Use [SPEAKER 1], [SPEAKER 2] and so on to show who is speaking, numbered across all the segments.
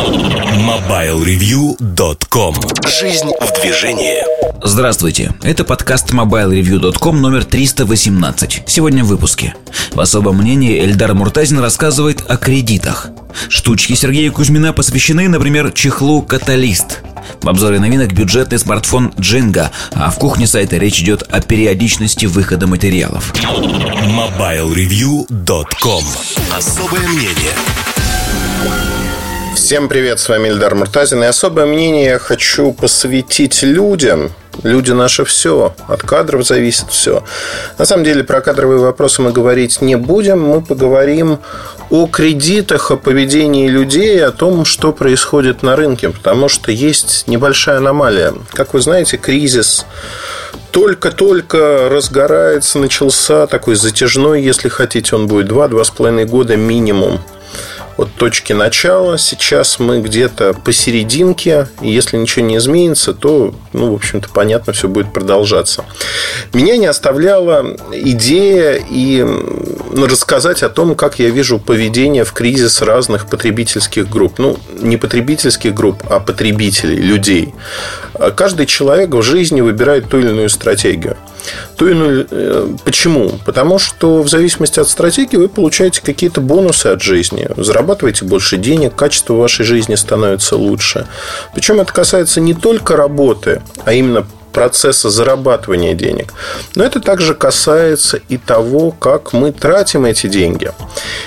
[SPEAKER 1] MobileReview.com Жизнь в движении.
[SPEAKER 2] Здравствуйте, это подкаст MobileReview.com номер 318 Сегодня в выпуске. В особом мнении Эльдар Муртазин рассказывает о кредитах. Штучки Сергея Кузьмина посвящены, например, чехлу «Каталист» В обзоре новинок бюджетный смартфон Джинга, а в кухне сайта речь идет о периодичности выхода материалов.
[SPEAKER 1] MobileReview.com Особое мнение
[SPEAKER 3] Всем привет, с вами Ильдар Муртазин. И особое мнение я хочу посвятить людям. Люди наше все. От кадров зависит все. На самом деле про кадровые вопросы мы говорить не будем. Мы поговорим о кредитах, о поведении людей, о том, что происходит на рынке. Потому что есть небольшая аномалия. Как вы знаете, кризис только-только разгорается, начался такой затяжной, если хотите, он будет 2-2,5 года минимум от точки начала. Сейчас мы где-то посерединке. И если ничего не изменится, то, ну, в общем-то, понятно, все будет продолжаться. Меня не оставляла идея и рассказать о том, как я вижу поведение в кризис разных потребительских групп. Ну, не потребительских групп, а потребителей, людей. Каждый человек в жизни выбирает ту или иную стратегию. Ту иную... Э, почему? Потому что в зависимости от стратегии вы получаете какие-то бонусы от жизни. Зарабатываете больше денег, качество вашей жизни становится лучше. Причем это касается не только работы, а именно процесса зарабатывания денег. Но это также касается и того, как мы тратим эти деньги.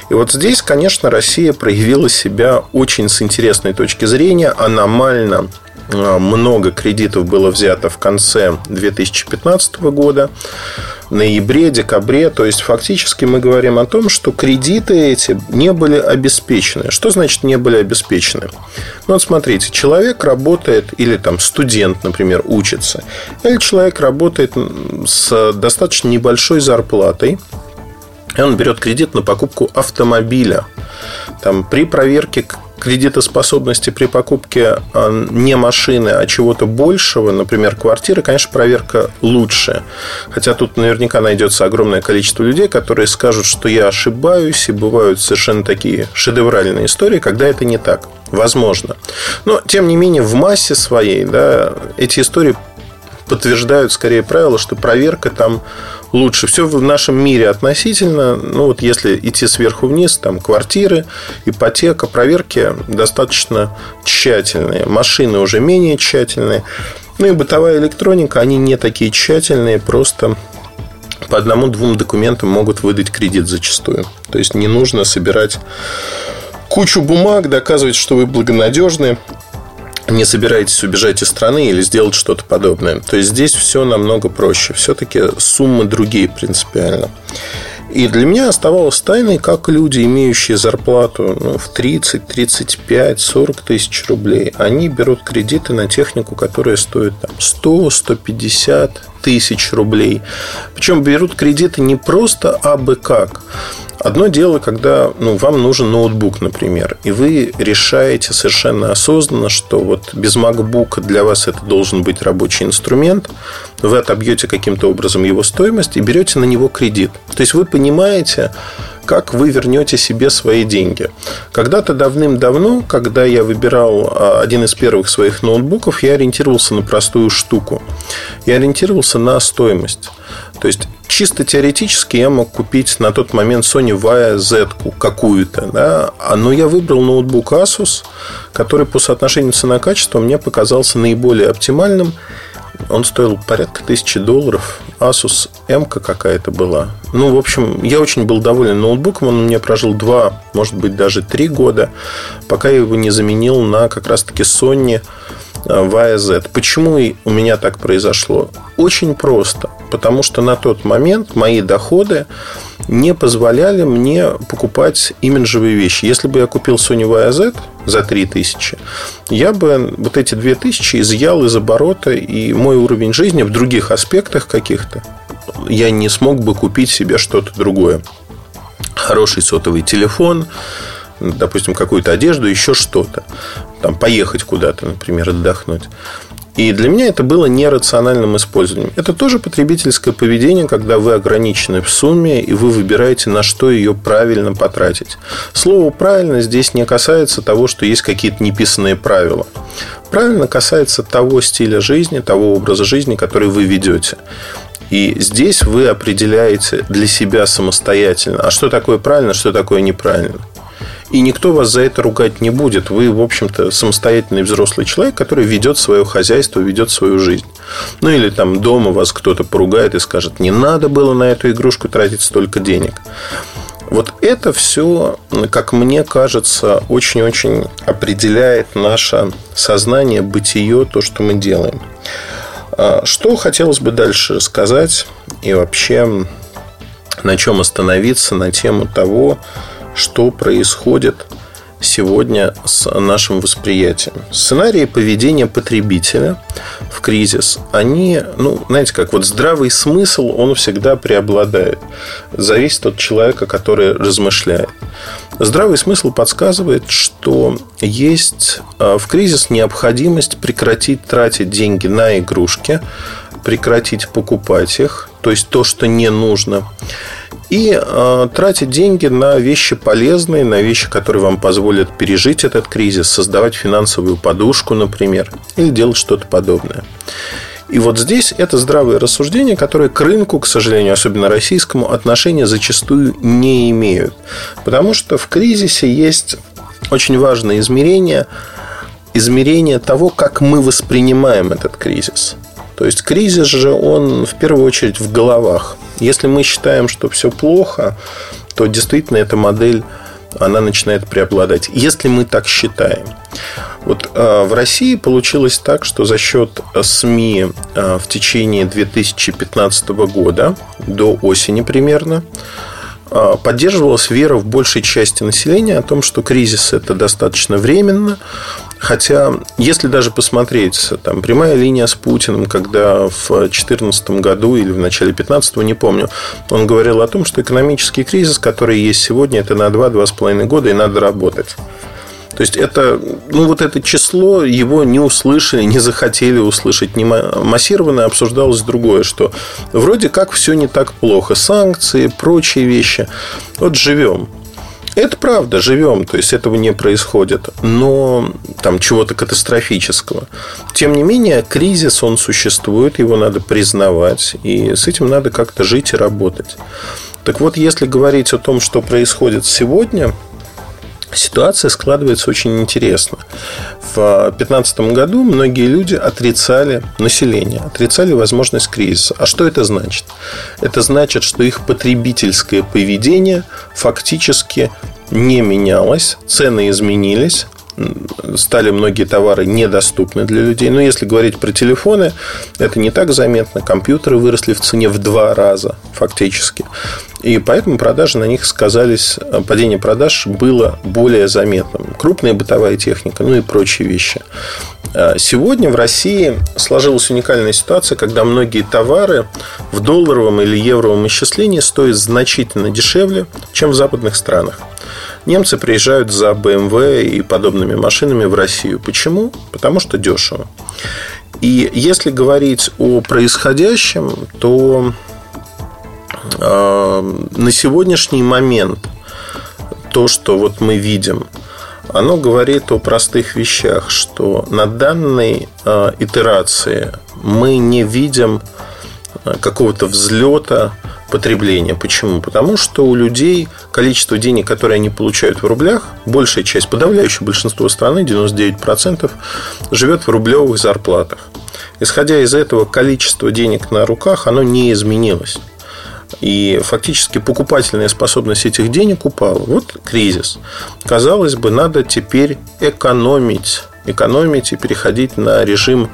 [SPEAKER 3] И вот здесь, конечно, Россия проявила себя очень с интересной точки зрения, аномально а, много кредитов было взято в конце 2015 года, ноябре, декабре. То есть, фактически мы говорим о том, что кредиты эти не были обеспечены. Что значит не были обеспечены? Ну, вот смотрите, человек работает, или там студент, например, учится, или человек работает с достаточно небольшой зарплатой, и он берет кредит на покупку автомобиля. Там, при проверке кредитоспособности при покупке а, не машины, а чего-то большего, например, квартиры, конечно, проверка лучше. Хотя тут наверняка найдется огромное количество людей, которые скажут, что я ошибаюсь, и бывают совершенно такие шедевральные истории, когда это не так. Возможно. Но, тем не менее, в массе своей да, эти истории подтверждают скорее правило, что проверка там лучше. Все в нашем мире относительно. Ну, вот если идти сверху вниз, там квартиры, ипотека, проверки достаточно тщательные. Машины уже менее тщательные. Ну и бытовая электроника, они не такие тщательные, просто по одному-двум документам могут выдать кредит зачастую. То есть не нужно собирать кучу бумаг, доказывать, что вы благонадежны не собираетесь убежать из страны или сделать что-то подобное. То есть здесь все намного проще. Все-таки суммы другие принципиально. И для меня оставалось тайной, как люди, имеющие зарплату ну, в 30, 35, 40 тысяч рублей, они берут кредиты на технику, которая стоит там, 100, 150 тысяч рублей. Причем берут кредиты не просто абы как, Одно дело, когда ну, вам нужен ноутбук, например, и вы решаете совершенно осознанно, что вот без MacBook для вас это должен быть рабочий инструмент, вы отобьете каким-то образом его стоимость и берете на него кредит. То есть вы понимаете, как вы вернете себе свои деньги. Когда-то давным-давно, когда я выбирал а, один из первых своих ноутбуков, я ориентировался на простую штуку. Я ориентировался на стоимость. То есть чисто теоретически я мог купить на тот момент Sony Vaio Z какую-то, да, а, но я выбрал ноутбук Asus, который по соотношению цена-качество мне показался наиболее оптимальным. Он стоил порядка тысячи долларов. Asus M какая-то была. Ну, в общем, я очень был доволен ноутбуком. Он у меня прожил два, может быть, даже три года, пока я его не заменил на как раз-таки Sony Vaio Z. Почему у меня так произошло? Очень просто. Потому что на тот момент мои доходы не позволяли мне покупать имиджевые вещи. Если бы я купил Sony Vaio Z за 3000, я бы вот эти 2000 изъял из оборота, и мой уровень жизни в других аспектах каких-то я не смог бы купить себе что-то другое. Хороший сотовый телефон, допустим, какую-то одежду, еще что-то. Там, поехать куда-то, например, отдохнуть. И для меня это было нерациональным использованием. Это тоже потребительское поведение, когда вы ограничены в сумме, и вы выбираете, на что ее правильно потратить. Слово «правильно» здесь не касается того, что есть какие-то неписанные правила. Правильно касается того стиля жизни, того образа жизни, который вы ведете. И здесь вы определяете для себя самостоятельно, а что такое правильно, что такое неправильно. И никто вас за это ругать не будет. Вы, в общем-то, самостоятельный взрослый человек, который ведет свое хозяйство, ведет свою жизнь. Ну или там дома вас кто-то поругает и скажет, не надо было на эту игрушку тратить столько денег. Вот это все, как мне кажется, очень-очень определяет наше сознание, бытие, то, что мы делаем. А, что хотелось бы дальше сказать и вообще на чем остановиться на тему того, что происходит сегодня с нашим восприятием. Сценарии поведения потребителя в кризис, они, ну, знаете, как вот здравый смысл, он всегда преобладает. Зависит от человека, который размышляет. Здравый смысл подсказывает, что есть а, в кризис необходимость прекратить тратить деньги на игрушки, прекратить покупать их, то есть то, что не нужно, и э, тратить деньги на вещи полезные, на вещи, которые вам позволят пережить этот кризис, создавать финансовую подушку, например, или делать что-то подобное. И вот здесь это здравое рассуждение, которое к рынку, к сожалению, особенно российскому, отношения зачастую не имеют. Потому что в кризисе есть очень важное измерение, измерение того, как мы воспринимаем этот кризис. То есть кризис же, он в первую очередь в головах. Если мы считаем, что все плохо, то действительно эта модель она начинает преобладать. Если мы так считаем. Вот э, в России получилось так, что за счет СМИ э, в течение 2015 года до осени примерно э, поддерживалась вера в большей части населения о том, что кризис это достаточно временно, Хотя, если даже посмотреть, там, прямая линия с Путиным, когда в 2014 году или в начале 2015, не помню, он говорил о том, что экономический кризис, который есть сегодня, это на 2-2,5 года и надо работать. То есть это, ну вот это число его не услышали, не захотели услышать, не массированно обсуждалось другое, что вроде как все не так плохо, санкции, прочие вещи. Вот живем. Это правда, живем, то есть этого не происходит, но там чего-то катастрофического. Тем не менее, кризис, он существует, его надо признавать, и с этим надо как-то жить и работать. Так вот, если говорить о том, что происходит сегодня, ситуация складывается очень интересно. В 2015 году многие люди отрицали население, отрицали возможность кризиса. А что это значит? Это значит, что их потребительское поведение фактически не менялось, цены изменились, стали многие товары недоступны для людей. Но если говорить про телефоны, это не так заметно. Компьютеры выросли в цене в два раза фактически. И поэтому продажи на них сказались, падение продаж было более заметным. Крупная бытовая техника, ну и прочие вещи. А сегодня в России сложилась уникальная ситуация, когда многие товары в долларовом или евровом исчислении стоят значительно дешевле, чем в западных странах. Немцы приезжают за BMW и подобными машинами в Россию. Почему? Потому что дешево. И если говорить о происходящем, то э, на сегодняшний момент то, что вот мы видим, оно говорит о простых вещах, что на данной э, итерации мы не видим какого-то взлета потребления. Почему? Потому что у людей количество денег, которые они получают в рублях, большая часть, подавляющее большинство страны, 99%, живет в рублевых зарплатах. Исходя из этого, количество денег на руках, оно не изменилось. И фактически покупательная способность этих денег упала. Вот кризис. Казалось бы, надо теперь экономить. Экономить и переходить на режим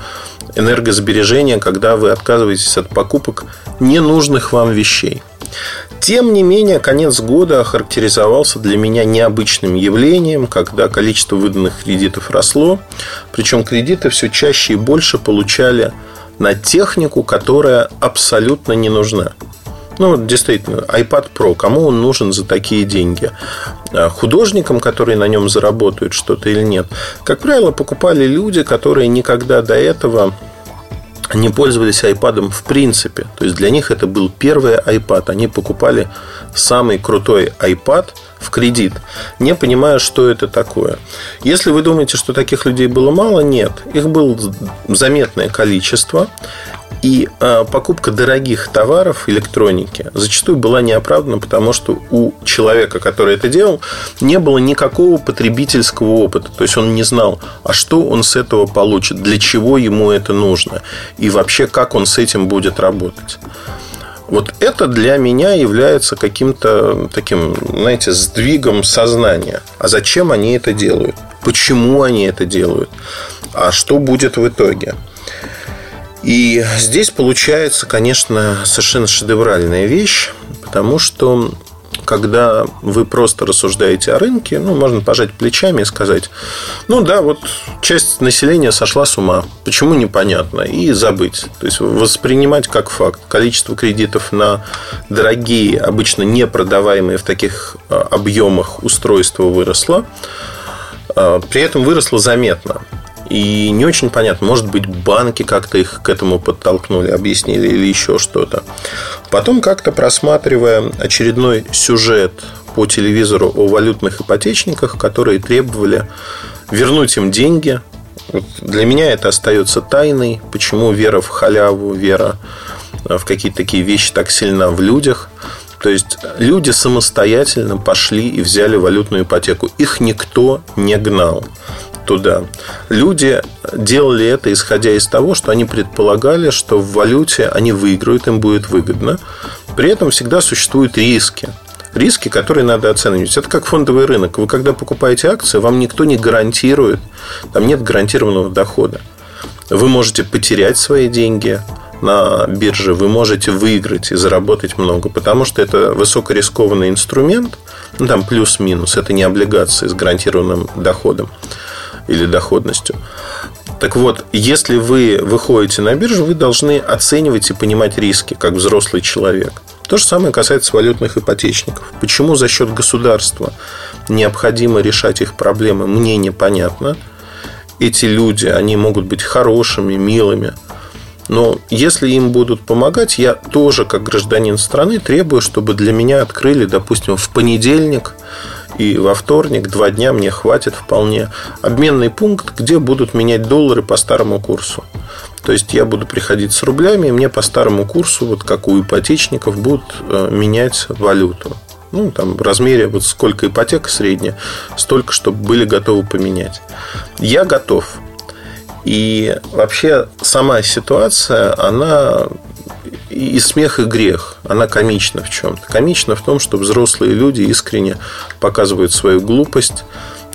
[SPEAKER 3] энергосбережения, когда вы отказываетесь от покупок ненужных вам вещей. Тем не менее, конец года охарактеризовался для меня необычным явлением, когда количество выданных кредитов росло, причем кредиты все чаще и больше получали на технику, которая абсолютно не нужна. Ну, действительно, iPad Pro, кому он нужен за такие деньги? А художникам, которые на нем заработают что-то или нет? Как правило, покупали люди, которые никогда до этого они пользовались iPad в принципе. То есть для них это был первый iPad. Они покупали самый крутой iPad в кредит, не понимая, что это такое. Если вы думаете, что таких людей было мало, нет. Их было заметное количество. И э, покупка дорогих товаров электроники зачастую была неоправдана, потому что у человека, который это делал, не было никакого потребительского опыта. То есть он не знал, а что он с этого получит, для чего ему это нужно, и вообще как он с этим будет работать. Вот это для меня является каким-то таким, знаете, сдвигом сознания. А зачем они это делают? Почему они это делают? А что будет в итоге? И здесь получается, конечно, совершенно шедевральная вещь, потому что когда вы просто рассуждаете о рынке, ну, можно пожать плечами и сказать, ну да, вот часть населения сошла с ума, почему непонятно, и забыть. То есть воспринимать как факт. Количество кредитов на дорогие, обычно не продаваемые в таких а, объемах устройства выросло. А, при этом выросло заметно. И не очень понятно, может быть, банки как-то их к этому подтолкнули, объяснили или еще что-то. Потом как-то просматривая очередной сюжет по телевизору о валютных ипотечниках, которые требовали вернуть им деньги. Для меня это остается тайной, почему вера в халяву, вера в какие-то такие вещи так сильна в людях. То есть люди самостоятельно пошли и взяли валютную ипотеку. Их никто не гнал туда. Люди делали это, исходя из того, что они предполагали, что в валюте они выиграют, им будет выгодно. При этом всегда существуют риски. Риски, которые надо оценивать. Это как фондовый рынок. Вы когда покупаете акции, вам никто не гарантирует, там нет гарантированного дохода. Вы можете потерять свои деньги, на бирже, вы можете выиграть и заработать много, потому что это высокорискованный инструмент, ну, там плюс-минус, это не облигации с гарантированным доходом или доходностью. Так вот, если вы выходите на биржу, вы должны оценивать и понимать риски, как взрослый человек. То же самое касается валютных ипотечников. Почему за счет государства необходимо решать их проблемы, мне непонятно. Эти люди, они могут быть хорошими, милыми. Но если им будут помогать, я тоже, как гражданин страны, требую, чтобы для меня открыли, допустим, в понедельник и во вторник, два дня мне хватит вполне. Обменный пункт, где будут менять доллары по старому курсу. То есть я буду приходить с рублями, и мне по старому курсу, вот как у ипотечников, будут э, менять валюту. Ну, там в размере вот сколько ипотека средняя, столько, чтобы были готовы поменять. Я готов. И вообще сама ситуация, она и смех, и грех. Она комична в чем-то. Комична в том, что взрослые люди искренне показывают свою глупость,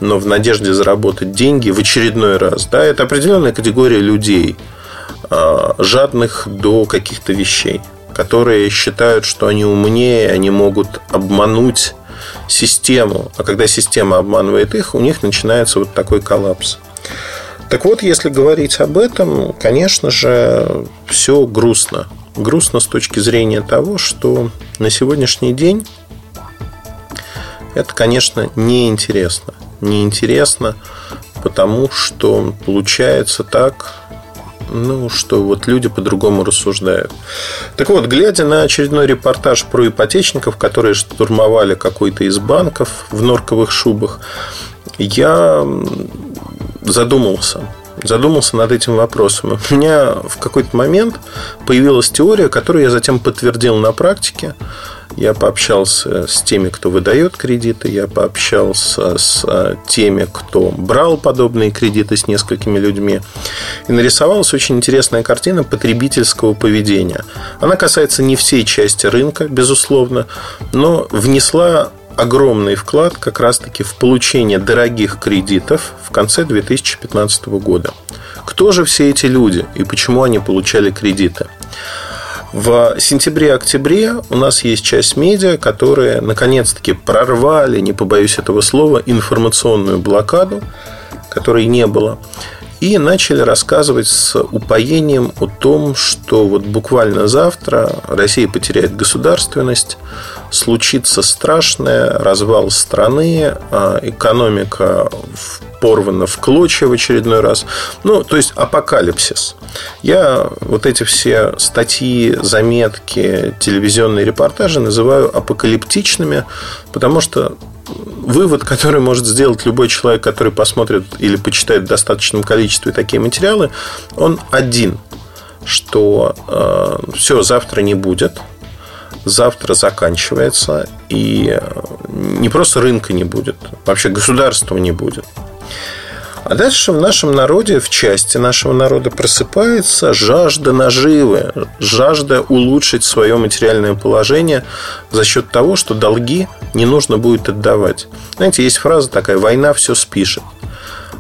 [SPEAKER 3] но в надежде заработать деньги в очередной раз. Да, это определенная категория людей, а, жадных до каких-то вещей, которые считают, что они умнее, они могут обмануть систему. А когда система обманывает их, у них начинается вот такой коллапс. Так вот, если говорить об этом, конечно же, все грустно грустно с точки зрения того, что на сегодняшний день это, конечно, неинтересно. Неинтересно, потому что получается так, ну, что вот люди по-другому рассуждают. Так вот, глядя на очередной репортаж про ипотечников, которые штурмовали какой-то из банков в норковых шубах, я задумался – задумался над этим вопросом. У меня в какой-то момент появилась теория, которую я затем подтвердил на практике. Я пообщался с теми, кто выдает кредиты, я пообщался с а, теми, кто брал подобные кредиты с несколькими людьми. И нарисовалась очень интересная картина потребительского поведения. Она касается не всей части рынка, безусловно, но внесла огромный вклад как раз-таки в получение дорогих кредитов в конце 2015 года. Кто же все эти люди и почему они получали кредиты? В сентябре-октябре у нас есть часть медиа, которые наконец-таки прорвали, не побоюсь этого слова, информационную блокаду, которой не было и начали рассказывать с упоением о том, что вот буквально завтра Россия потеряет государственность, случится страшное, развал страны, а экономика порвана в клочья в очередной раз. Ну, то есть апокалипсис. Я вот эти все статьи, заметки, телевизионные репортажи называю апокалиптичными, потому что вывод, который может сделать любой человек, который посмотрит или почитает в достаточном количестве такие материалы, он один, что э, все завтра не будет, завтра заканчивается, и не просто рынка не будет, вообще государства не будет. А дальше в нашем народе, в части нашего народа просыпается жажда наживы, жажда улучшить свое материальное положение за счет того, что долги не нужно будет отдавать. Знаете, есть фраза такая «война все спишет».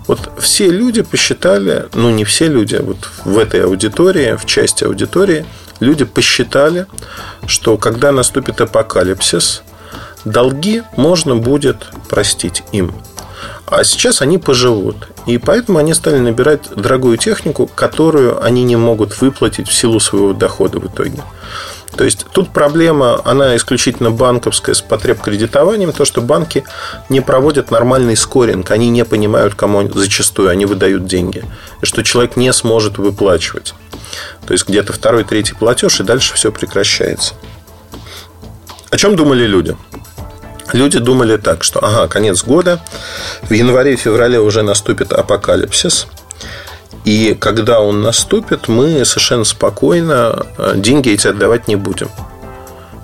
[SPEAKER 3] Вот все люди посчитали, ну не все люди, вот в этой аудитории, в части аудитории, люди посчитали, что когда наступит апокалипсис, долги можно будет простить им. А сейчас они поживут. И поэтому они стали набирать дорогую технику, которую они не могут выплатить в силу своего дохода в итоге. То есть тут проблема, она исключительно банковская с потребкредитованием, то, что банки не проводят нормальный скоринг, они не понимают, кому зачастую они выдают деньги, и что человек не сможет выплачивать. То есть где-то второй, третий платеж, и дальше все прекращается. О чем думали люди? Люди думали так, что ага, конец года, в январе-феврале уже наступит апокалипсис, и когда он наступит, мы совершенно спокойно э, деньги эти отдавать не будем.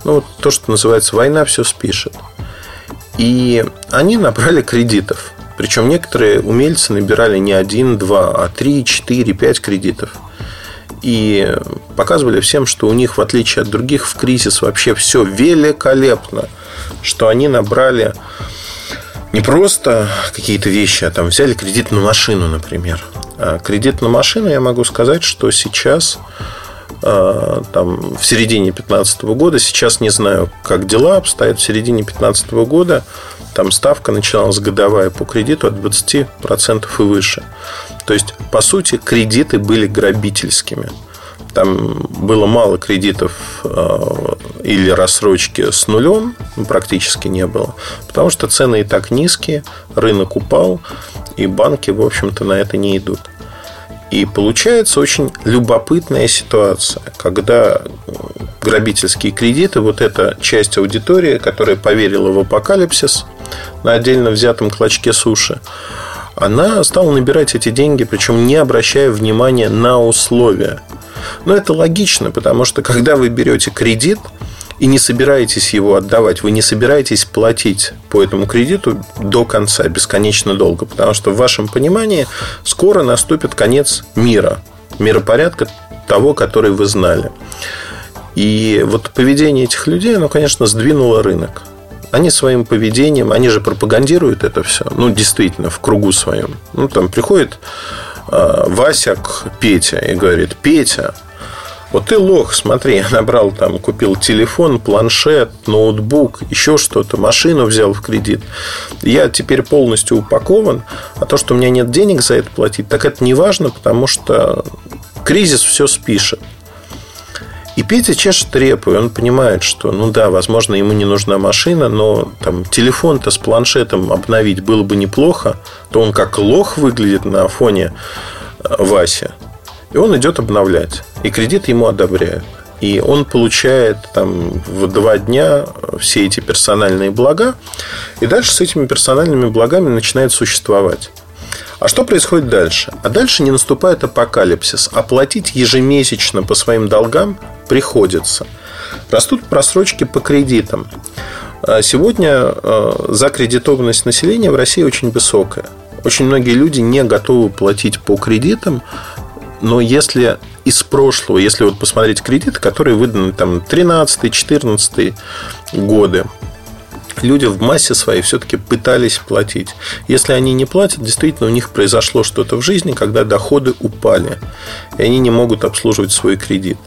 [SPEAKER 3] Ну, вот то, что называется война, все спишет. И они набрали кредитов. Причем некоторые умельцы набирали не один, два, а три, четыре, пять кредитов. И показывали всем, что у них, в отличие от других, в кризис вообще все великолепно – что они набрали не просто какие-то вещи, а там взяли кредит на машину, например. А кредит на машину, я могу сказать, что сейчас а, там, в середине 2015 года, сейчас не знаю, как дела обстоят, в середине 2015 года там ставка начиналась годовая по кредиту от 20% и выше. То есть, по сути, кредиты были грабительскими. Там было мало кредитов э, или рассрочки с нулем, ну, практически не было, потому что цены и так низкие, рынок упал, и банки, в общем-то, на это не идут. И получается очень любопытная ситуация, когда грабительские кредиты, вот эта часть аудитории, которая поверила в апокалипсис на отдельно взятом клочке суши, она стала набирать эти деньги, причем не обращая внимания на условия. Но это логично, потому что когда вы берете кредит и не собираетесь его отдавать, вы не собираетесь платить по этому кредиту до конца, бесконечно долго, потому что в вашем понимании скоро наступит конец мира, миропорядка того, который вы знали. И вот поведение этих людей, оно, конечно, сдвинуло рынок. Они своим поведением, они же пропагандируют это все, ну, действительно, в кругу своем. Ну, там приходит э, Вася к Пете и говорит, Петя, вот ты лох, смотри, я набрал там, купил телефон, планшет, ноутбук, еще что-то, машину взял в кредит. Я теперь полностью упакован, а то, что у меня нет денег за это платить, так это не важно, потому что кризис все спишет. И Петя чешет репу, и он понимает, что, ну да, возможно, ему не нужна машина, но там телефон-то с планшетом обновить было бы неплохо, то он как лох выглядит на фоне э, Васи. И он идет обновлять. И кредит ему одобряют. И он получает там в два дня все эти персональные блага. И дальше с этими персональными благами начинает существовать. А что происходит дальше? А дальше не наступает апокалипсис. Оплатить ежемесячно по своим долгам приходится. Растут просрочки по кредитам. А сегодня а, закредитованность населения в России очень высокая. Очень многие люди не готовы платить по кредитам, но если из прошлого, если вот посмотреть кредиты, которые выданы там 13-14 годы, люди в массе своей все-таки пытались платить. Если они не платят, действительно у них произошло что-то в жизни, когда доходы упали, и они не могут обслуживать свой кредит.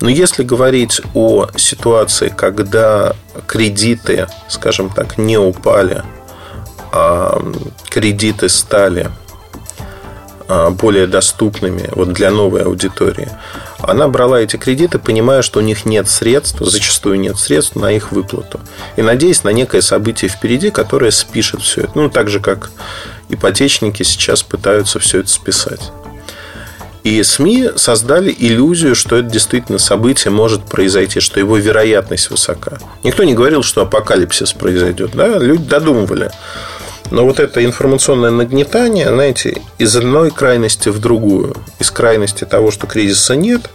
[SPEAKER 3] Но если говорить о ситуации, когда кредиты, скажем так, не упали, а кредиты стали более доступными вот для новой аудитории, она брала эти кредиты, понимая, что у них нет средств, зачастую нет средств на их выплату. И надеясь на некое событие впереди, которое спишет все это. Ну, так же, как ипотечники сейчас пытаются все это списать. И СМИ создали иллюзию, что это действительно событие может произойти, что его вероятность высока. Никто не говорил, что апокалипсис произойдет. Да? Люди додумывали. Но вот это информационное нагнетание, знаете, из одной крайности в другую, из крайности того, что кризиса нет,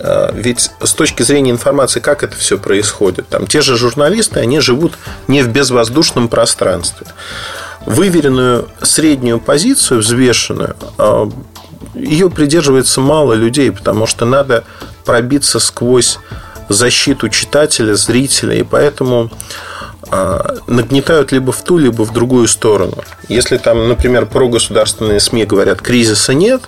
[SPEAKER 3] а, ведь с точки зрения информации, как это все происходит, там те же журналисты, они живут не в безвоздушном пространстве. Выверенную среднюю позицию, взвешенную, а, ее придерживается мало людей, потому что надо пробиться сквозь защиту читателя, зрителя, и поэтому нагнетают либо в ту, либо в другую сторону. Если там, например, про государственные СМИ говорят, кризиса нет,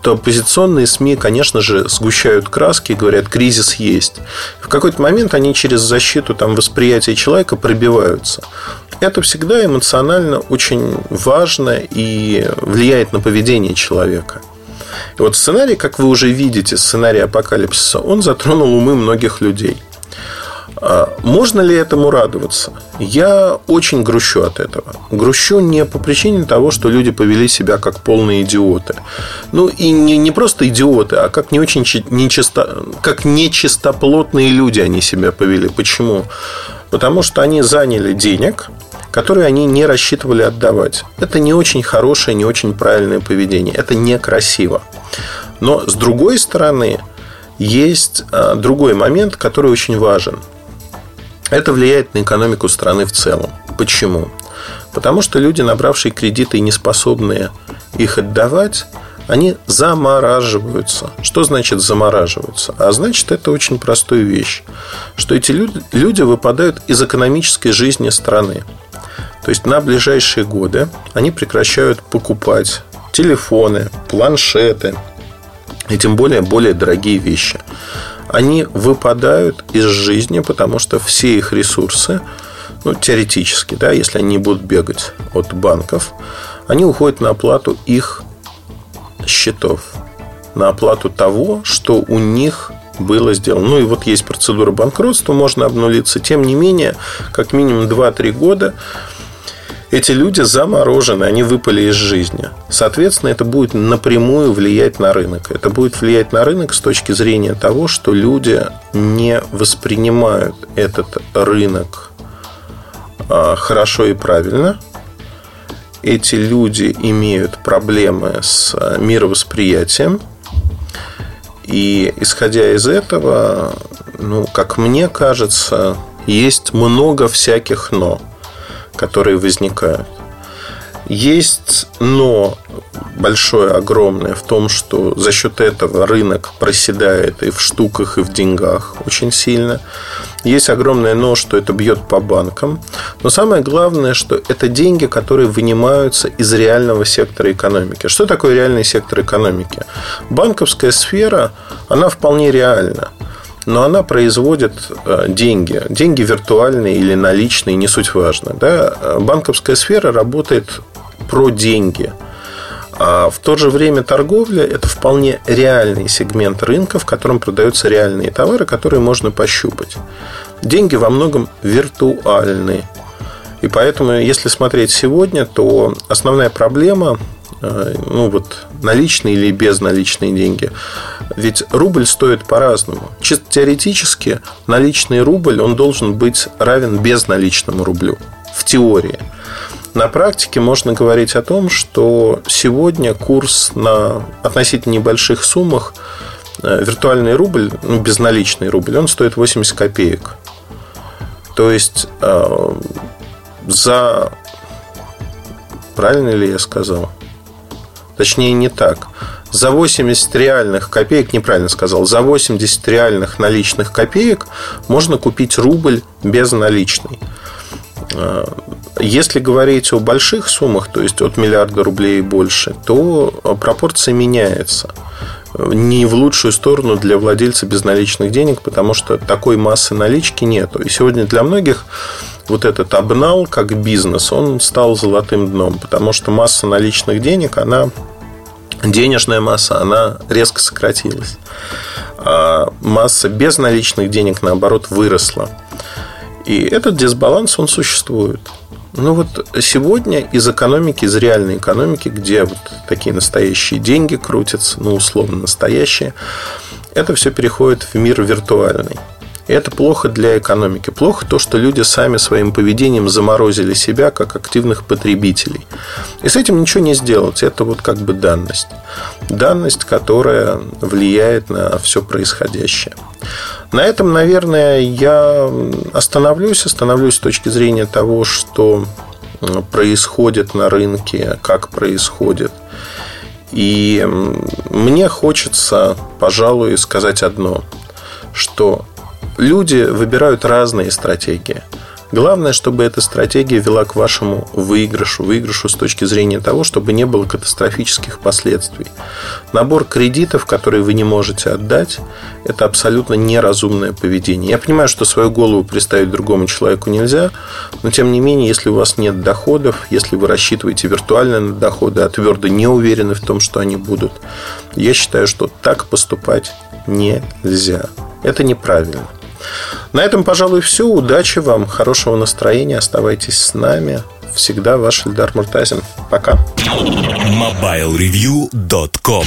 [SPEAKER 3] то оппозиционные СМИ, конечно же, сгущают краски и говорят, кризис есть. В какой-то момент они через защиту там, восприятия человека пробиваются. Это всегда эмоционально очень важно и влияет на поведение человека. И вот сценарий, как вы уже видите, сценарий апокалипсиса, он затронул умы многих людей – а можно ли этому радоваться? Я очень грущу от этого. Грущу не по причине того, что люди повели себя как полные идиоты. Ну, и не, не просто идиоты, а как не очень нечисто, как нечистоплотные люди они себя повели. Почему? Потому что они заняли денег, которые они не рассчитывали отдавать. Это не очень хорошее, не очень правильное поведение. Это некрасиво. Но с другой стороны, есть а, другой момент, который очень важен – это влияет на экономику страны в целом. Почему? Потому что люди, набравшие кредиты и не способные их отдавать, они замораживаются. Что значит замораживаются? А значит, это очень простую вещь, что эти люди, выпадают из экономической жизни страны. То есть на ближайшие годы они прекращают покупать телефоны, планшеты и тем более более дорогие вещи они выпадают из жизни, потому что все их ресурсы, ну, теоретически, да, если они будут бегать от банков, они уходят на оплату их счетов, на оплату того, что у них было сделано. Ну и вот есть процедура банкротства, можно обнулиться. Тем не менее, как минимум 2-3 года эти люди заморожены, они выпали из жизни. Соответственно, это будет напрямую влиять на рынок. Это будет влиять на рынок с точки зрения того, что люди не воспринимают этот рынок а, хорошо и правильно. Эти люди имеют проблемы с мировосприятием. И исходя из этого, ну, как мне кажется, есть много всяких но которые возникают. Есть но большое, огромное в том, что за счет этого рынок проседает и в штуках, и в деньгах очень сильно. Есть огромное но, что это бьет по банкам. Но самое главное, что это деньги, которые вынимаются из реального сектора экономики. Что такое реальный сектор экономики? Банковская сфера, она вполне реальна но она производит э, деньги. Деньги виртуальные или наличные, не суть важно. Да? Банковская сфера работает про деньги. А в то же время торговля – это вполне реальный сегмент рынка, в котором продаются реальные товары, которые можно пощупать. Деньги во многом виртуальны. И поэтому, если смотреть сегодня, то основная проблема ну вот наличные или безналичные деньги. Ведь рубль стоит по-разному. Чисто теоретически наличный рубль, он должен быть равен безналичному рублю. В теории. На практике можно говорить о том, что сегодня курс на относительно небольших суммах э, виртуальный рубль, ну, безналичный рубль, он стоит 80 копеек. То есть э, за... Правильно ли я сказал? Точнее, не так. За 80 реальных копеек, неправильно сказал, за 80 реальных наличных копеек можно купить рубль безналичный. А, если говорить о больших суммах, то есть от миллиарда рублей и больше, то пропорция меняется не в лучшую сторону для владельца безналичных денег, потому что такой массы налички нету. И сегодня для многих вот этот обнал как бизнес, он стал золотым дном, потому что масса наличных денег, она денежная масса, она резко сократилась. А масса безналичных денег, наоборот, выросла. И этот дисбаланс, он существует. Ну вот сегодня из экономики, из реальной экономики, где вот такие настоящие деньги крутятся, ну условно настоящие, это все переходит в мир виртуальный. Это плохо для экономики. Плохо то, что люди сами своим поведением заморозили себя как активных потребителей. И с этим ничего не сделать. Это вот как бы данность. Данность, которая влияет на все происходящее. На этом, наверное, я остановлюсь. Остановлюсь с точки зрения того, что происходит на рынке, как происходит. И мне хочется, пожалуй, сказать одно, что люди выбирают разные стратегии. Главное, чтобы эта стратегия вела к вашему выигрышу. Выигрышу с точки зрения того, чтобы не было катастрофических последствий. Набор кредитов, которые вы не можете отдать, это абсолютно неразумное поведение. Я понимаю, что свою голову представить другому человеку нельзя, но тем не менее, если у вас нет доходов, если вы рассчитываете виртуально на доходы, а твердо не уверены в том, что они будут, я считаю, что так поступать нельзя. Это неправильно. На этом, пожалуй, все. Удачи вам, хорошего настроения. Оставайтесь с нами. Всегда ваш Эльдар Муртазин. Пока.
[SPEAKER 1] MobileReview.com